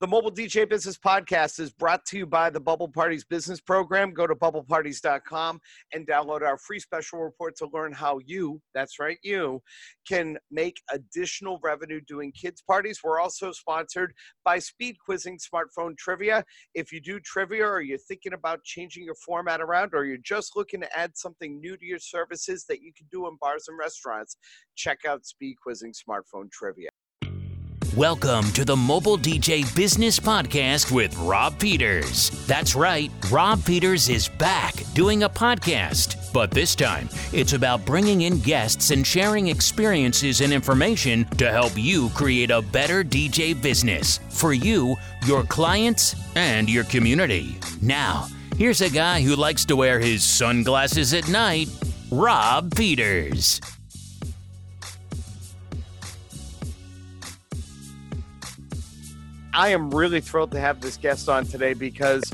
The Mobile DJ Business Podcast is brought to you by the Bubble Parties Business Program. Go to bubbleparties.com and download our free special report to learn how you, that's right, you, can make additional revenue doing kids' parties. We're also sponsored by Speed Quizzing Smartphone Trivia. If you do trivia or you're thinking about changing your format around or you're just looking to add something new to your services that you can do in bars and restaurants, check out Speed Quizzing Smartphone Trivia. Welcome to the Mobile DJ Business Podcast with Rob Peters. That's right, Rob Peters is back doing a podcast, but this time it's about bringing in guests and sharing experiences and information to help you create a better DJ business for you, your clients, and your community. Now, here's a guy who likes to wear his sunglasses at night, Rob Peters. I am really thrilled to have this guest on today because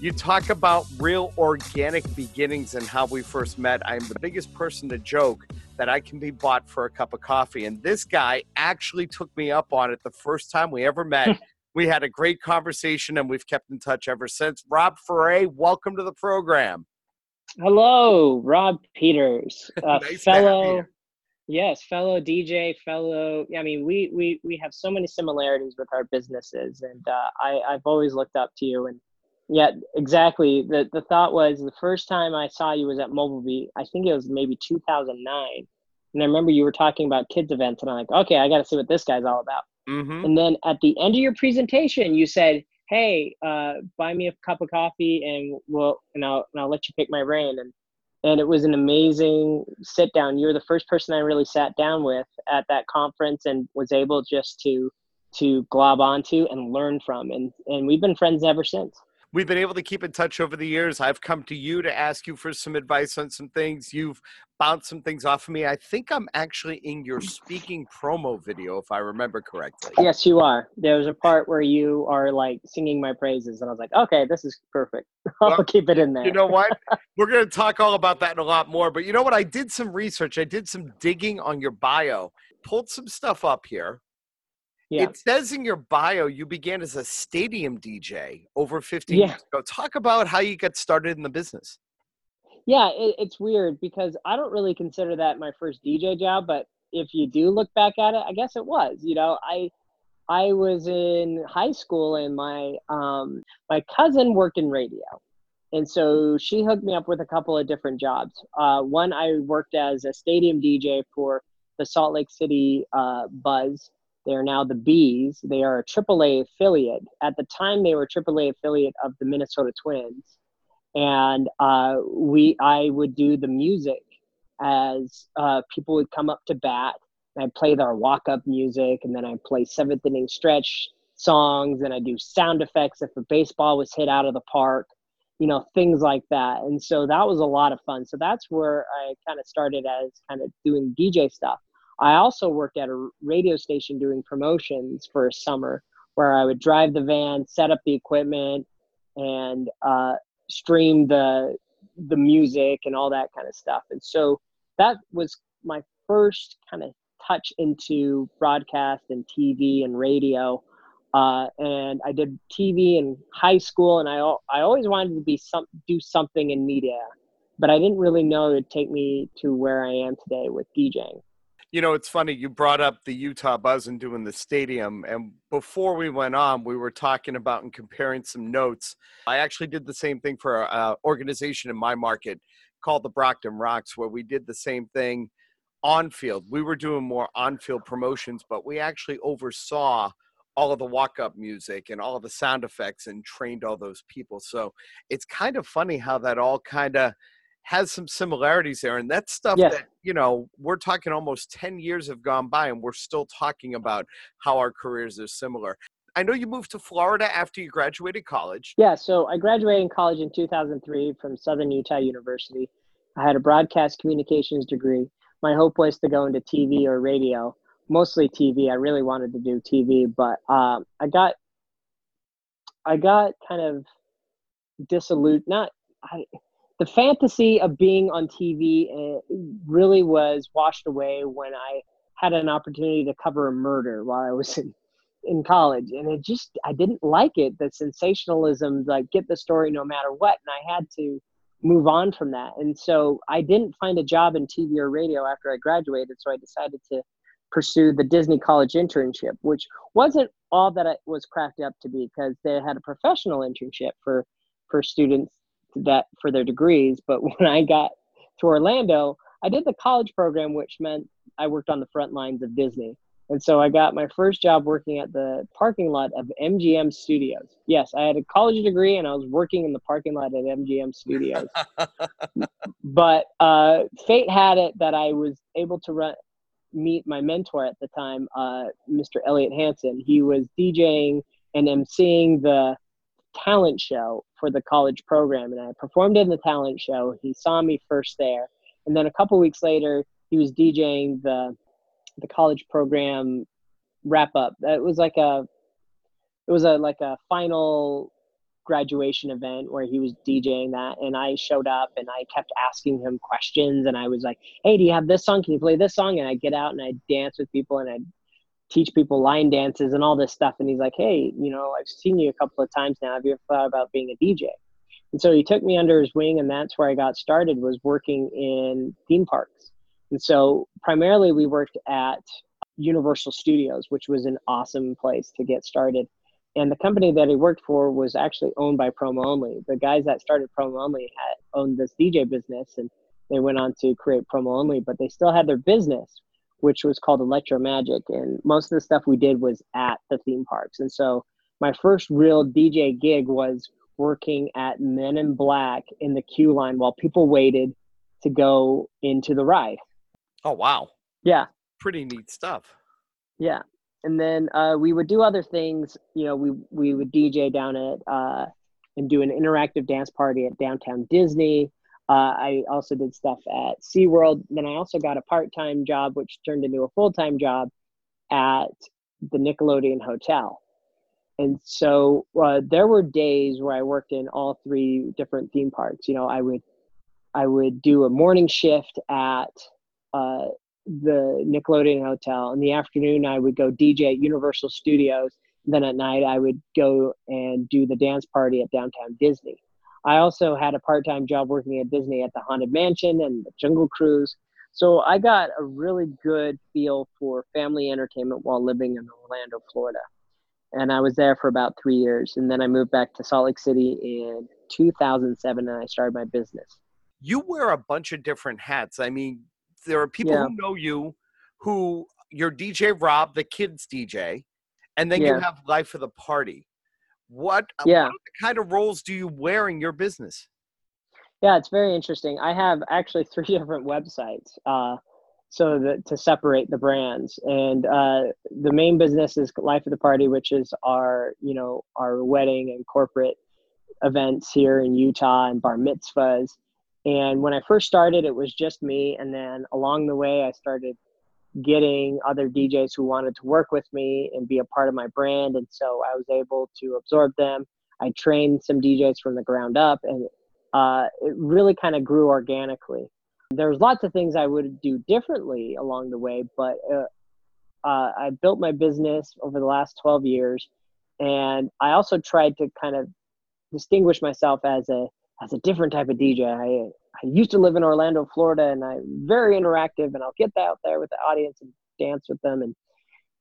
you talk about real organic beginnings and how we first met. I'm the biggest person to joke that I can be bought for a cup of coffee. And this guy actually took me up on it the first time we ever met. we had a great conversation and we've kept in touch ever since. Rob Ferre, welcome to the program. Hello, Rob Peters, a nice fellow Yes, fellow DJ, fellow. I mean, we we we have so many similarities with our businesses, and uh, I I've always looked up to you. And yeah, exactly. The the thought was the first time I saw you was at Mobile Beat. I think it was maybe 2009, and I remember you were talking about kids events, and I'm like, okay, I got to see what this guy's all about. Mm-hmm. And then at the end of your presentation, you said, "Hey, uh, buy me a cup of coffee, and we'll and I'll and I'll let you pick my brain." And and it was an amazing sit down. You were the first person I really sat down with at that conference and was able just to to glob onto and learn from and and we've been friends ever since. We've been able to keep in touch over the years. I've come to you to ask you for some advice on some things. You've bounced some things off of me. I think I'm actually in your mm. speaking promo video, if I remember correctly. Yes, you are. There's a part where you are like singing my praises, and I was like, okay, this is perfect. I'll well, keep it in there. You know what? We're going to talk all about that and a lot more. But you know what? I did some research, I did some digging on your bio, pulled some stuff up here. Yeah. It says in your bio you began as a stadium DJ over 15 yeah. years ago. Talk about how you got started in the business yeah, it, it's weird because I don't really consider that my first DJ job, but if you do look back at it, I guess it was. You know, I I was in high school and my um, my cousin worked in radio, and so she hooked me up with a couple of different jobs. Uh, one, I worked as a stadium DJ for the Salt Lake City uh, Buzz. They are now the Bees. They are a AAA affiliate. At the time, they were a AAA affiliate of the Minnesota Twins and uh, we I would do the music as uh, people would come up to bat. I'd play their walk up music, and then I'd play seventh inning stretch songs, and I do sound effects if a baseball was hit out of the park, you know, things like that. And so that was a lot of fun. So that's where I kind of started as kind of doing DJ stuff. I also worked at a radio station doing promotions for a summer where I would drive the van, set up the equipment, and uh, stream the the music and all that kind of stuff. And so that was my first kind of touch into broadcast and TV and radio. Uh, and I did TV in high school, and I I always wanted to be some do something in media, but I didn't really know it'd take me to where I am today with DJing you know, it's funny. You brought up the Utah Buzz and doing the stadium. And before we went on, we were talking about and comparing some notes. I actually did the same thing for an organization in my market called the Brockton Rox, where we did the same thing on field. We were doing more on field promotions, but we actually oversaw all of the walk up music and all of the sound effects and trained all those people. So it's kind of funny how that all kind of has some similarities there. And that's stuff yeah. that, you know, we're talking almost 10 years have gone by and we're still talking about how our careers are similar. I know you moved to Florida after you graduated college. Yeah, so I graduated in college in 2003 from Southern Utah University. I had a broadcast communications degree. My hope was to go into TV or radio, mostly TV. I really wanted to do TV, but um, I got I got kind of dissolute. Not I the fantasy of being on TV uh, really was washed away when I had an opportunity to cover a murder while I was in in college. And it just i didn't like it the sensationalism like get the story no matter what and i had to move on from that. And so i didn't find a job in tv or radio after i graduated so i decided to pursue the disney college internship which wasn't all that it was crafted up to be because they had a professional internship for for students that for their degrees but when i got to orlando i did the college program which meant i worked on the front lines of disney and so I got my first job working at the parking lot of MGM Studios. Yes, I had a college degree and I was working in the parking lot at MGM Studios. but uh, fate had it that I was able to run, meet my mentor at the time, uh, Mr. Elliot Hansen. He was DJing and emceeing the talent show for the college program, and I performed in the talent show. He saw me first there, and then a couple weeks later, he was DJing the the college program wrap up. It was like a it was a like a final graduation event where he was DJing that and I showed up and I kept asking him questions and I was like, Hey, do you have this song? Can you play this song? And I get out and I dance with people and I teach people line dances and all this stuff. And he's like, Hey, you know, I've seen you a couple of times now. Have you ever thought about being a DJ? And so he took me under his wing and that's where I got started was working in theme parks. And so primarily we worked at Universal Studios, which was an awesome place to get started. And the company that he worked for was actually owned by Promo Only. The guys that started Promo Only had owned this DJ business and they went on to create Promo Only, but they still had their business, which was called Electro Magic. And most of the stuff we did was at the theme parks. And so my first real DJ gig was working at Men in Black in the queue line while people waited to go into the ride. Oh wow. Yeah. Pretty neat stuff. Yeah. And then uh, we would do other things. You know, we we would DJ down at uh, and do an interactive dance party at downtown Disney. Uh, I also did stuff at SeaWorld. Then I also got a part time job, which turned into a full time job at the Nickelodeon Hotel. And so uh, there were days where I worked in all three different theme parks. You know, I would I would do a morning shift at uh, the Nickelodeon Hotel. In the afternoon, I would go DJ at Universal Studios. Then at night, I would go and do the dance party at downtown Disney. I also had a part time job working at Disney at the Haunted Mansion and the Jungle Cruise. So I got a really good feel for family entertainment while living in Orlando, Florida. And I was there for about three years. And then I moved back to Salt Lake City in 2007 and I started my business. You wear a bunch of different hats. I mean, there are people yeah. who know you who you're DJ Rob, the kids DJ, and then yeah. you have Life of the Party. What, uh, yeah. what kind of roles do you wear in your business? Yeah, it's very interesting. I have actually three different websites. Uh, so that to separate the brands and uh, the main business is life of the party which is our you know our wedding and corporate events here in utah and bar mitzvahs and when I first started, it was just me. And then along the way, I started getting other DJs who wanted to work with me and be a part of my brand. And so I was able to absorb them. I trained some DJs from the ground up, and uh, it really kind of grew organically. There's lots of things I would do differently along the way, but uh, uh, I built my business over the last 12 years. And I also tried to kind of distinguish myself as a as a different type of DJ. I used to live in Orlando, Florida, and I'm very interactive, and I'll get out there with the audience and dance with them. And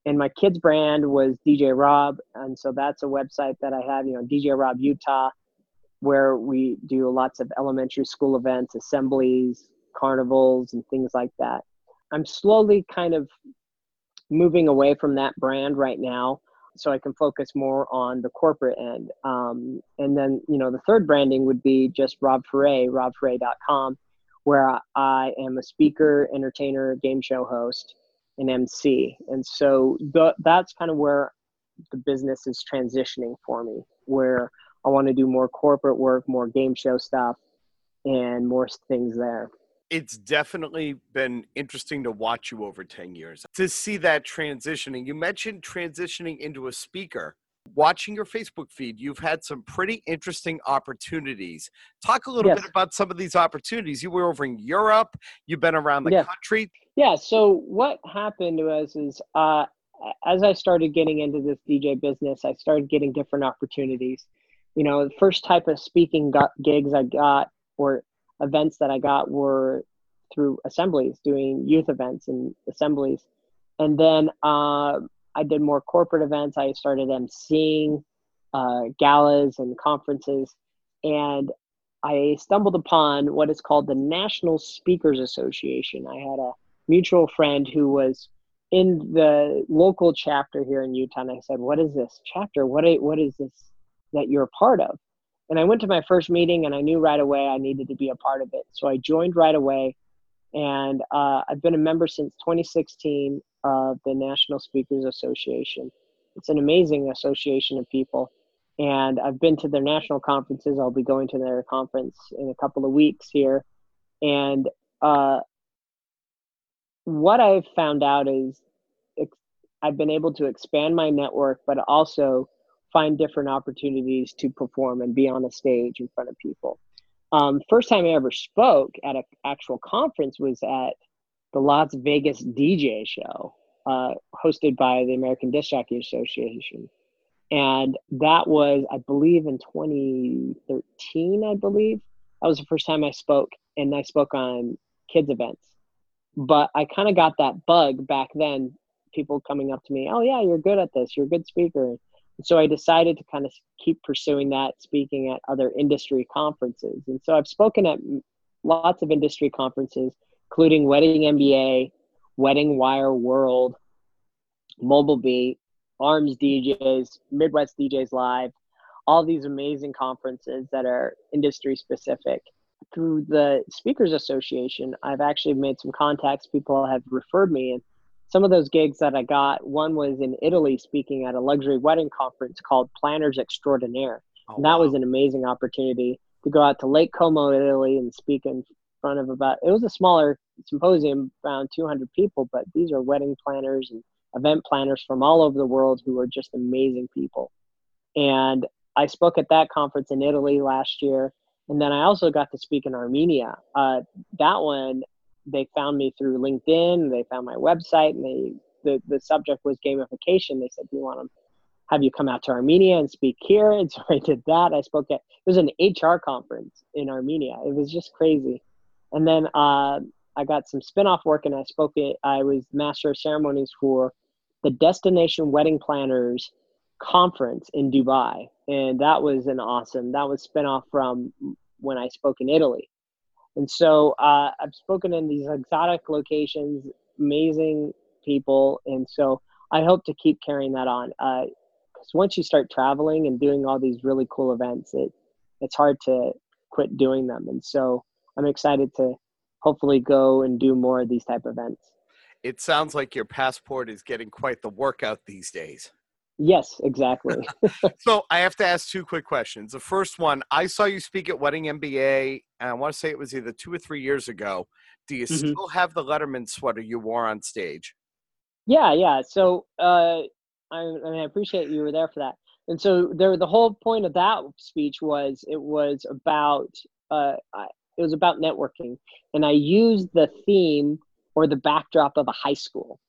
and my kids' brand was DJ Rob, and so that's a website that I have. You know, DJ Rob Utah, where we do lots of elementary school events, assemblies, carnivals, and things like that. I'm slowly kind of moving away from that brand right now so I can focus more on the corporate end. Um, and then, you know, the third branding would be just Rob Ferre, robferre.com, where I am a speaker, entertainer, game show host, and MC. And so the, that's kind of where the business is transitioning for me, where I want to do more corporate work, more game show stuff, and more things there it's definitely been interesting to watch you over 10 years to see that transitioning. You mentioned transitioning into a speaker. Watching your Facebook feed, you've had some pretty interesting opportunities. Talk a little yes. bit about some of these opportunities. You were over in Europe, you've been around the country. Yeah, so what happened was is uh, as I started getting into this DJ business, I started getting different opportunities. You know, the first type of speaking got, gigs I got or events that I got were through assemblies, doing youth events and assemblies. And then uh, I did more corporate events. I started emceeing uh, galas and conferences. And I stumbled upon what is called the National Speakers Association. I had a mutual friend who was in the local chapter here in Utah, and I said, "What is this chapter? What what is this that you're a part of?" And I went to my first meeting, and I knew right away I needed to be a part of it. So I joined right away, and uh, I've been a member since 2016 of the National Speakers Association. It's an amazing association of people, and I've been to their national conferences. I'll be going to their conference in a couple of weeks here, and uh, what I've found out is I've been able to expand my network, but also find different opportunities to perform and be on a stage in front of people. Um, first time I ever spoke at an actual conference was at the Las Vegas DJ show, uh, hosted by the American Disc Jockey Association. And that was, I believe, in 2013, I believe. That was the first time I spoke, and I spoke on kids' events but I kind of got that bug back then. People coming up to me, oh yeah, you're good at this. You're a good speaker. And so I decided to kind of keep pursuing that, speaking at other industry conferences. And so I've spoken at lots of industry conferences, including Wedding MBA, Wedding Wire World, Mobile Beat, Arms DJs, Midwest DJs Live, all these amazing conferences that are industry specific through the Speakers Association, I've actually made some contacts. People have referred me, and some of those gigs that I got, one was in Italy speaking at a luxury wedding conference called Planners Extraordinaire. Oh, and that wow. was an amazing opportunity to go out to Lake Como, Italy, and speak in front of about. It was a smaller symposium, around 200 people, but these are wedding planners and event planners from all over the world who are just amazing people. And I spoke at that conference in Italy last year and then I also got to speak in Armenia. Uh, that one, they found me through LinkedIn. They found my website, and they the the subject was gamification. They said, "Do you want to have you come out to Armenia and speak here?" And so I did that. I spoke at it was an HR conference in Armenia. It was just crazy. And then uh, I got some spin-off work, and I spoke it. I was master of ceremonies for the Destination Wedding Planners conference in Dubai, and that was an awesome. That was spinoff from when I spoke in Italy, and so uh, I've spoken in these exotic locations, amazing people, and so I hope to keep carrying that on. Because uh, once you start traveling and doing all these really cool events, it it's hard to quit doing them, and so I'm excited to hopefully go and do more of these type of events. It sounds like your passport is getting quite the workout these days. Yes, exactly. so I have to ask two quick questions. The first one, I saw you speak at Wedding MBA, and I want to say it was either two or three years ago. Do you mm-hmm. still have the Letterman sweater you wore on stage? Yeah, yeah. So uh, I, I, mean, I appreciate you were there for that. And so there, the whole point of that speech was it was about uh, it was about networking, and I used the theme or the backdrop of a high school.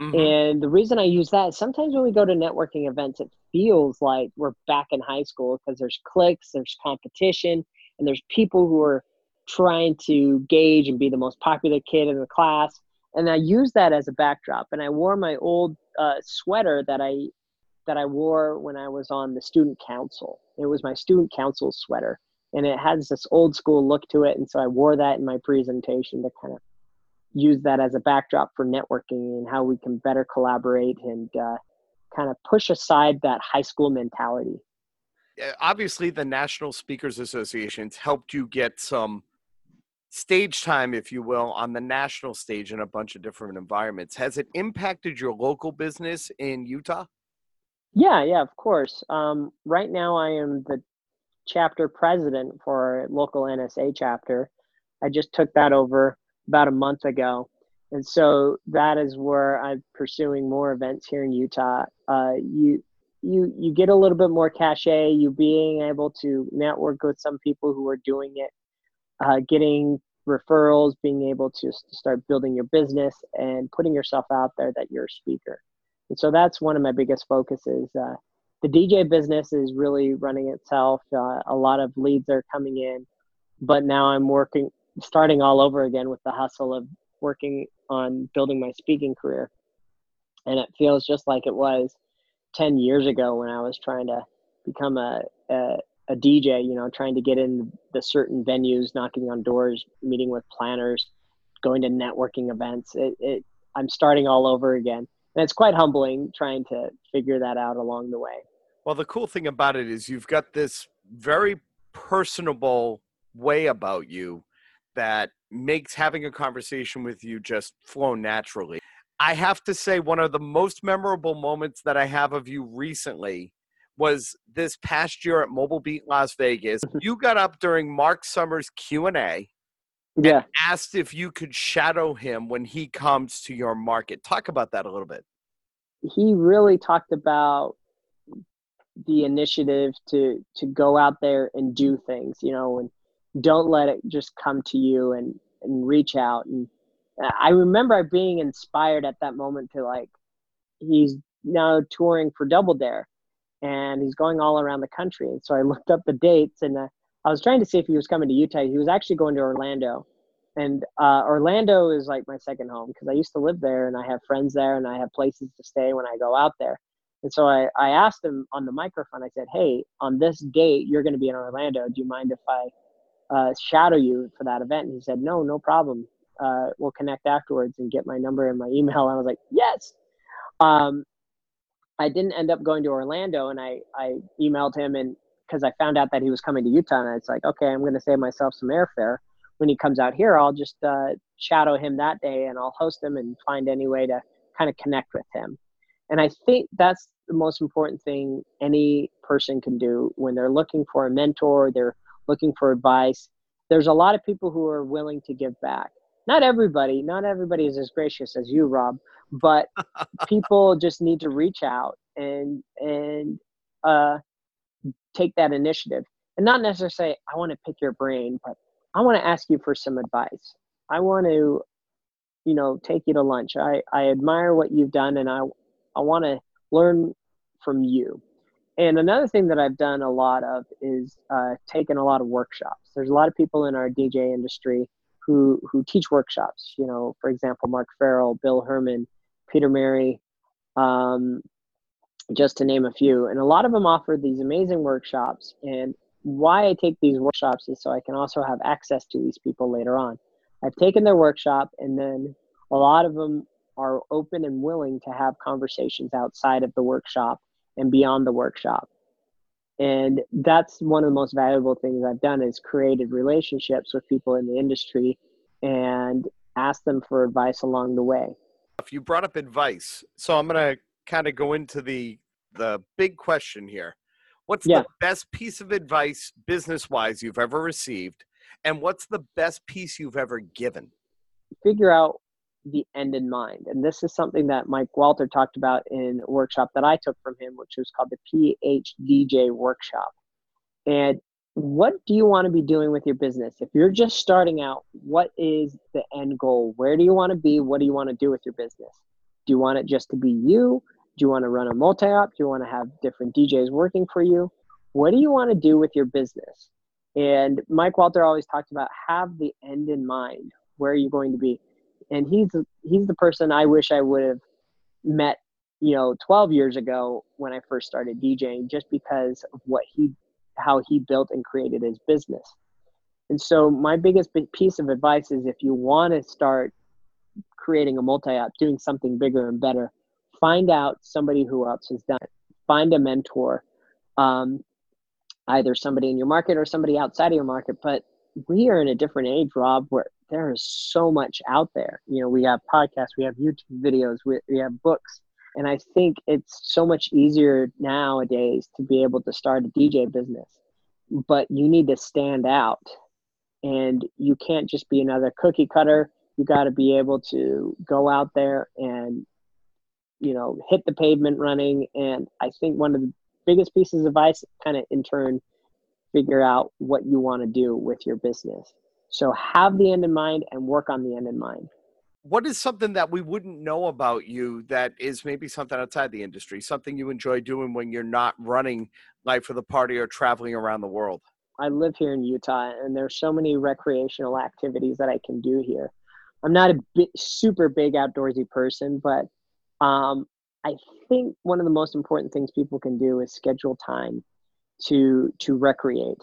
Mm-hmm. And the reason I use that sometimes when we go to networking events, it feels like we're back in high school because there's cliques, there's competition, and there's people who are trying to gauge and be the most popular kid in the class. And I use that as a backdrop. And I wore my old uh, sweater that I that I wore when I was on the student council. It was my student council sweater, and it has this old school look to it. And so I wore that in my presentation to kind of use that as a backdrop for networking and how we can better collaborate and uh, kind of push aside that high school mentality. Obviously, the National Speakers Associations helped you get some stage time, if you will, on the national stage in a bunch of different environments. Has it impacted your local business in Utah? Yeah, yeah, of course. Um, right now, I am the chapter president for our local NSA chapter. I just took that over about a month ago. And so that is where I'm pursuing more events here in Utah. Uh, you you you get a little bit more cachet. You being able to network with some people who are doing it, uh, getting referrals, being able to start building your business and putting yourself out there that you're a speaker. And so that's one of my biggest focuses. Uh, the DJ business is really running itself. Uh, a lot of leads are coming in, but now I'm working, starting all over again with the hustle of working on building my speaking career. And it feels just like it was 10 years ago when I was trying to become a, a, a DJ, you know, trying to get in the certain venues, knocking on doors, meeting with planners, going to networking events. It, it, I'm starting all over again. And it's quite humbling trying to figure that out along the way. Well, the cool thing about it is you've got this very personable way about you that makes having a conversation with you just flow naturally. I have to say, one of the most memorable moments that I have of you recently was this past year at Mobile Beat Las Vegas. Mm-hmm. you got up during Marc Summers Q and A, yeah, asked if you could shadow him when he comes to your market. Talk about that a little bit. He really talked about the initiative to to go out there and do things, you know, and don't let it just come to you and and reach out and I remember being inspired at that moment to like he's now touring for Double Dare and he's going all around the country. And so I looked up the dates and uh, I was trying to see if he was coming to Utah. He was actually going to Orlando. And uh, Orlando is like my second home because I used to live there and I have friends there and I have places to stay when I go out there. And so I, I asked him on the microphone, I said, Hey, on this date, you're going to be in Orlando. Do you mind if I uh, shadow you for that event? And he said, No, no problem. Uh, we'll connect afterwards and get my number and my email. And I was like, Yes. Um, I didn't end up going to Orlando, and I I emailed him and because I found out that he was coming to Utah, and it's like, okay, I'm going to save myself some airfare. When he comes out here, I'll just uh, shadow him that day, and I'll host him and find any way to kind of connect with him. And I think that's the most important thing any person can do when they're looking for a mentor, they're looking for advice. There's a lot of people who are willing to give back. Not everybody, not everybody is as gracious as you, Rob, but people just need to reach out and and uh, take that initiative and not necessarily say i want to pick your brain but i want to ask you for some advice i want to you know take you to lunch i i admire what you've done and i i want to learn from you and another thing that i've done a lot of is uh, taken a lot of workshops there's a lot of people in our dj industry who who teach workshops you know for example mark ferrell bill herman Peter Merry, um, just to name a few. And a lot of them offer these amazing workshops. And why I take these workshops is so I can also have access to these people later on. I've taken their workshop, and then a lot of them are open and willing to have conversations outside of the workshop and beyond the workshop. And that's one of the most valuable things I've done is created relationships with people in the industry and ask them for advice along the way if you brought up advice, so I'm going to kind of go into the the big question here. What's yeah. the best piece of advice business wise you've ever received, and what's the best piece you've ever given? Figure out the end in mind, and this is something that Mike Walter talked about in a workshop that I took from him, which was called the PHDJ workshop. And what do you want to be doing with your business? If you're just starting out, what is the end goal? Where do you want to be? What do you want to do with your business? Do you want it just to be you? Do you want to run a multi op? Do you want to have different DJs working for you? What do you want to do with your business? And Mike Walter always talked about have the end in mind. Where are you going to be? And he's he's the person I wish I would have met, you know, 12 years ago when I first started DJing, just because of what he how he built and created his business. And so my biggest piece of advice is if you want to start creating a multi-op, doing something bigger and better, find out somebody who else has done it. Find a mentor, um, either somebody in your market or somebody outside of your market. But we are in a different age, Rob, where there is so much out there. You know, we have podcasts, we have YouTube videos, we, we have books. And I think it's so much easier nowadays to be able to start a DJ business. But you need to stand out. And you can't just be another cookie cutter. You got to be able to go out there and, you know, hit the pavement running. And I think one of the biggest pieces of advice, kind of in turn, figure out what you want to do with your business. So have the end in mind and work on the end in mind. what is something that we wouldn't know about you that is maybe something outside the industry, something you enjoy doing when you're not running Life for the Party or traveling around the world? I live here in Utah, and there's so many recreational activities that I can do here. I'm not a bit, super big outdoorsy person, but um, I think one of the most important things people can do is schedule time to to recreate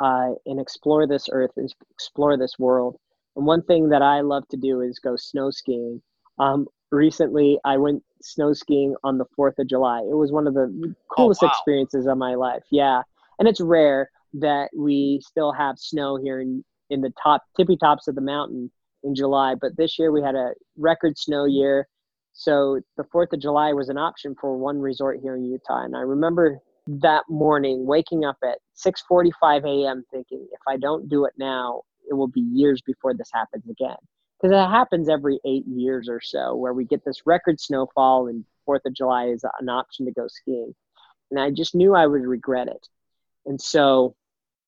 uh, and explore this earth and explore this world. And one thing that I love to do is go snow skiing. Um, recently, I went snow skiing on the 4th of July. It was one of the oh, coolest oh, wow. experiences of my life. Yeah. And it's rare that we still have snow here in, in the top tippy tops of the mountain in July. But this year we had a record snow year. So the 4th of July was an option for one resort here in Utah. And I remember that morning waking up at 6:45 a.m. thinking if I don't do it now, it will be years before this happens again. Because it happens every eight years or so, where we get this record snowfall, and Fourth of July is an option to go skiing. And I just knew I would regret it. And so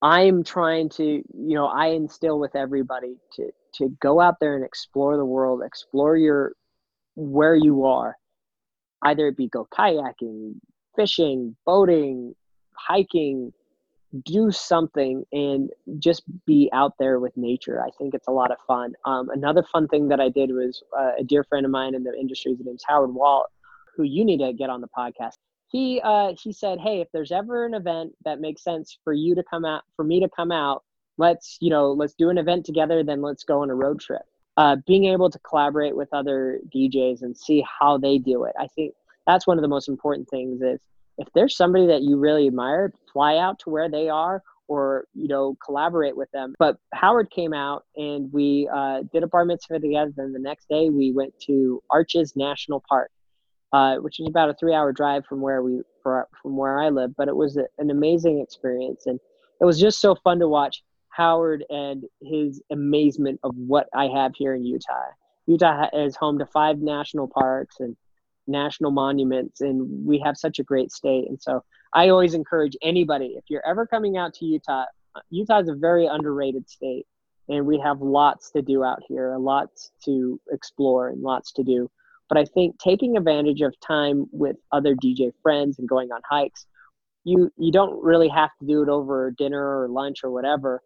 I'm trying to, you know, I instill with everybody to to go out there and explore the world, explore your where you are. Either it be go kayaking, fishing, boating, hiking, do something and just be out there with nature. I think it's a lot of fun. Um, another fun thing that I did was uh, a dear friend of mine in the industry, his name's Howard Walt, who you need to get on the podcast. He uh, he said, "Hey, if there's ever an event that makes sense for you to come out, for me to come out, let's you know let's do an event together. Then let's go on a road trip." Uh, being able to collaborate with other DJs and see how they do it, I think that's one of the most important things. Is if there's somebody that you really admire, fly out to where they are or you know collaborate with them. But Howard came out and we uh, did a bar mitzvah together. Then the next day we went to Arches National Park, uh, which is about a three-hour drive from where we from where I live. But it was an amazing experience, and it was just so fun to watch Howard and his amazement of what I have here in Utah. Utah is home to five national parks and national monuments and we have such a great state. And so i always encourage anybody if you're ever coming out to utah utah is a very underrated state and we have lots to do out here lots to explore and lots to do. But i think taking advantage of time with other dj friends and going on hikes you you don't really have to do it over dinner or lunch or whatever.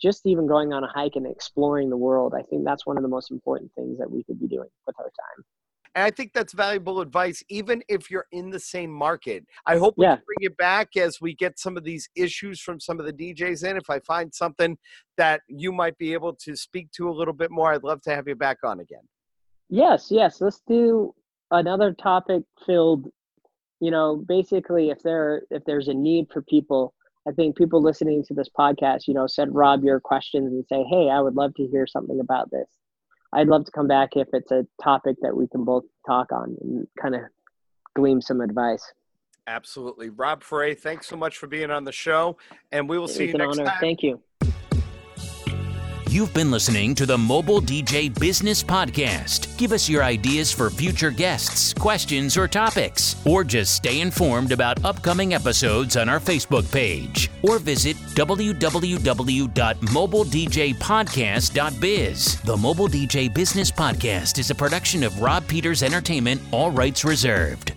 Just even going on a hike and exploring the world i think that's one of the most important things that we could be doing with our time and I think that's valuable advice, even if you're in the same market. I hope we yeah. can bring it back as we get some of these issues from some of the DJs in. If I find something that you might be able to speak to a little bit more, I'd love to have you back on again. Yes, yes. Let's do another topic filled. You know, basically, if there if there's a need for people, I think people listening to this podcast, you know, send Rob your questions and say, "Hey, I would love to hear something about this." I'd love to come back if it's a topic that we can both talk on and kind of glean some advice. Absolutely. Rob Ferre, thanks so much for being on the show, and we will see you next honor. time. Thank you. You've been listening to the Mobile DJ Business Podcast. Give us your ideas for future guests, questions, or topics, or just stay informed about upcoming episodes on our Facebook page, or visit www.mobiledjpodcast.biz. The Mobile DJ Business Podcast is a production of Rob Peters Entertainment, all rights reserved.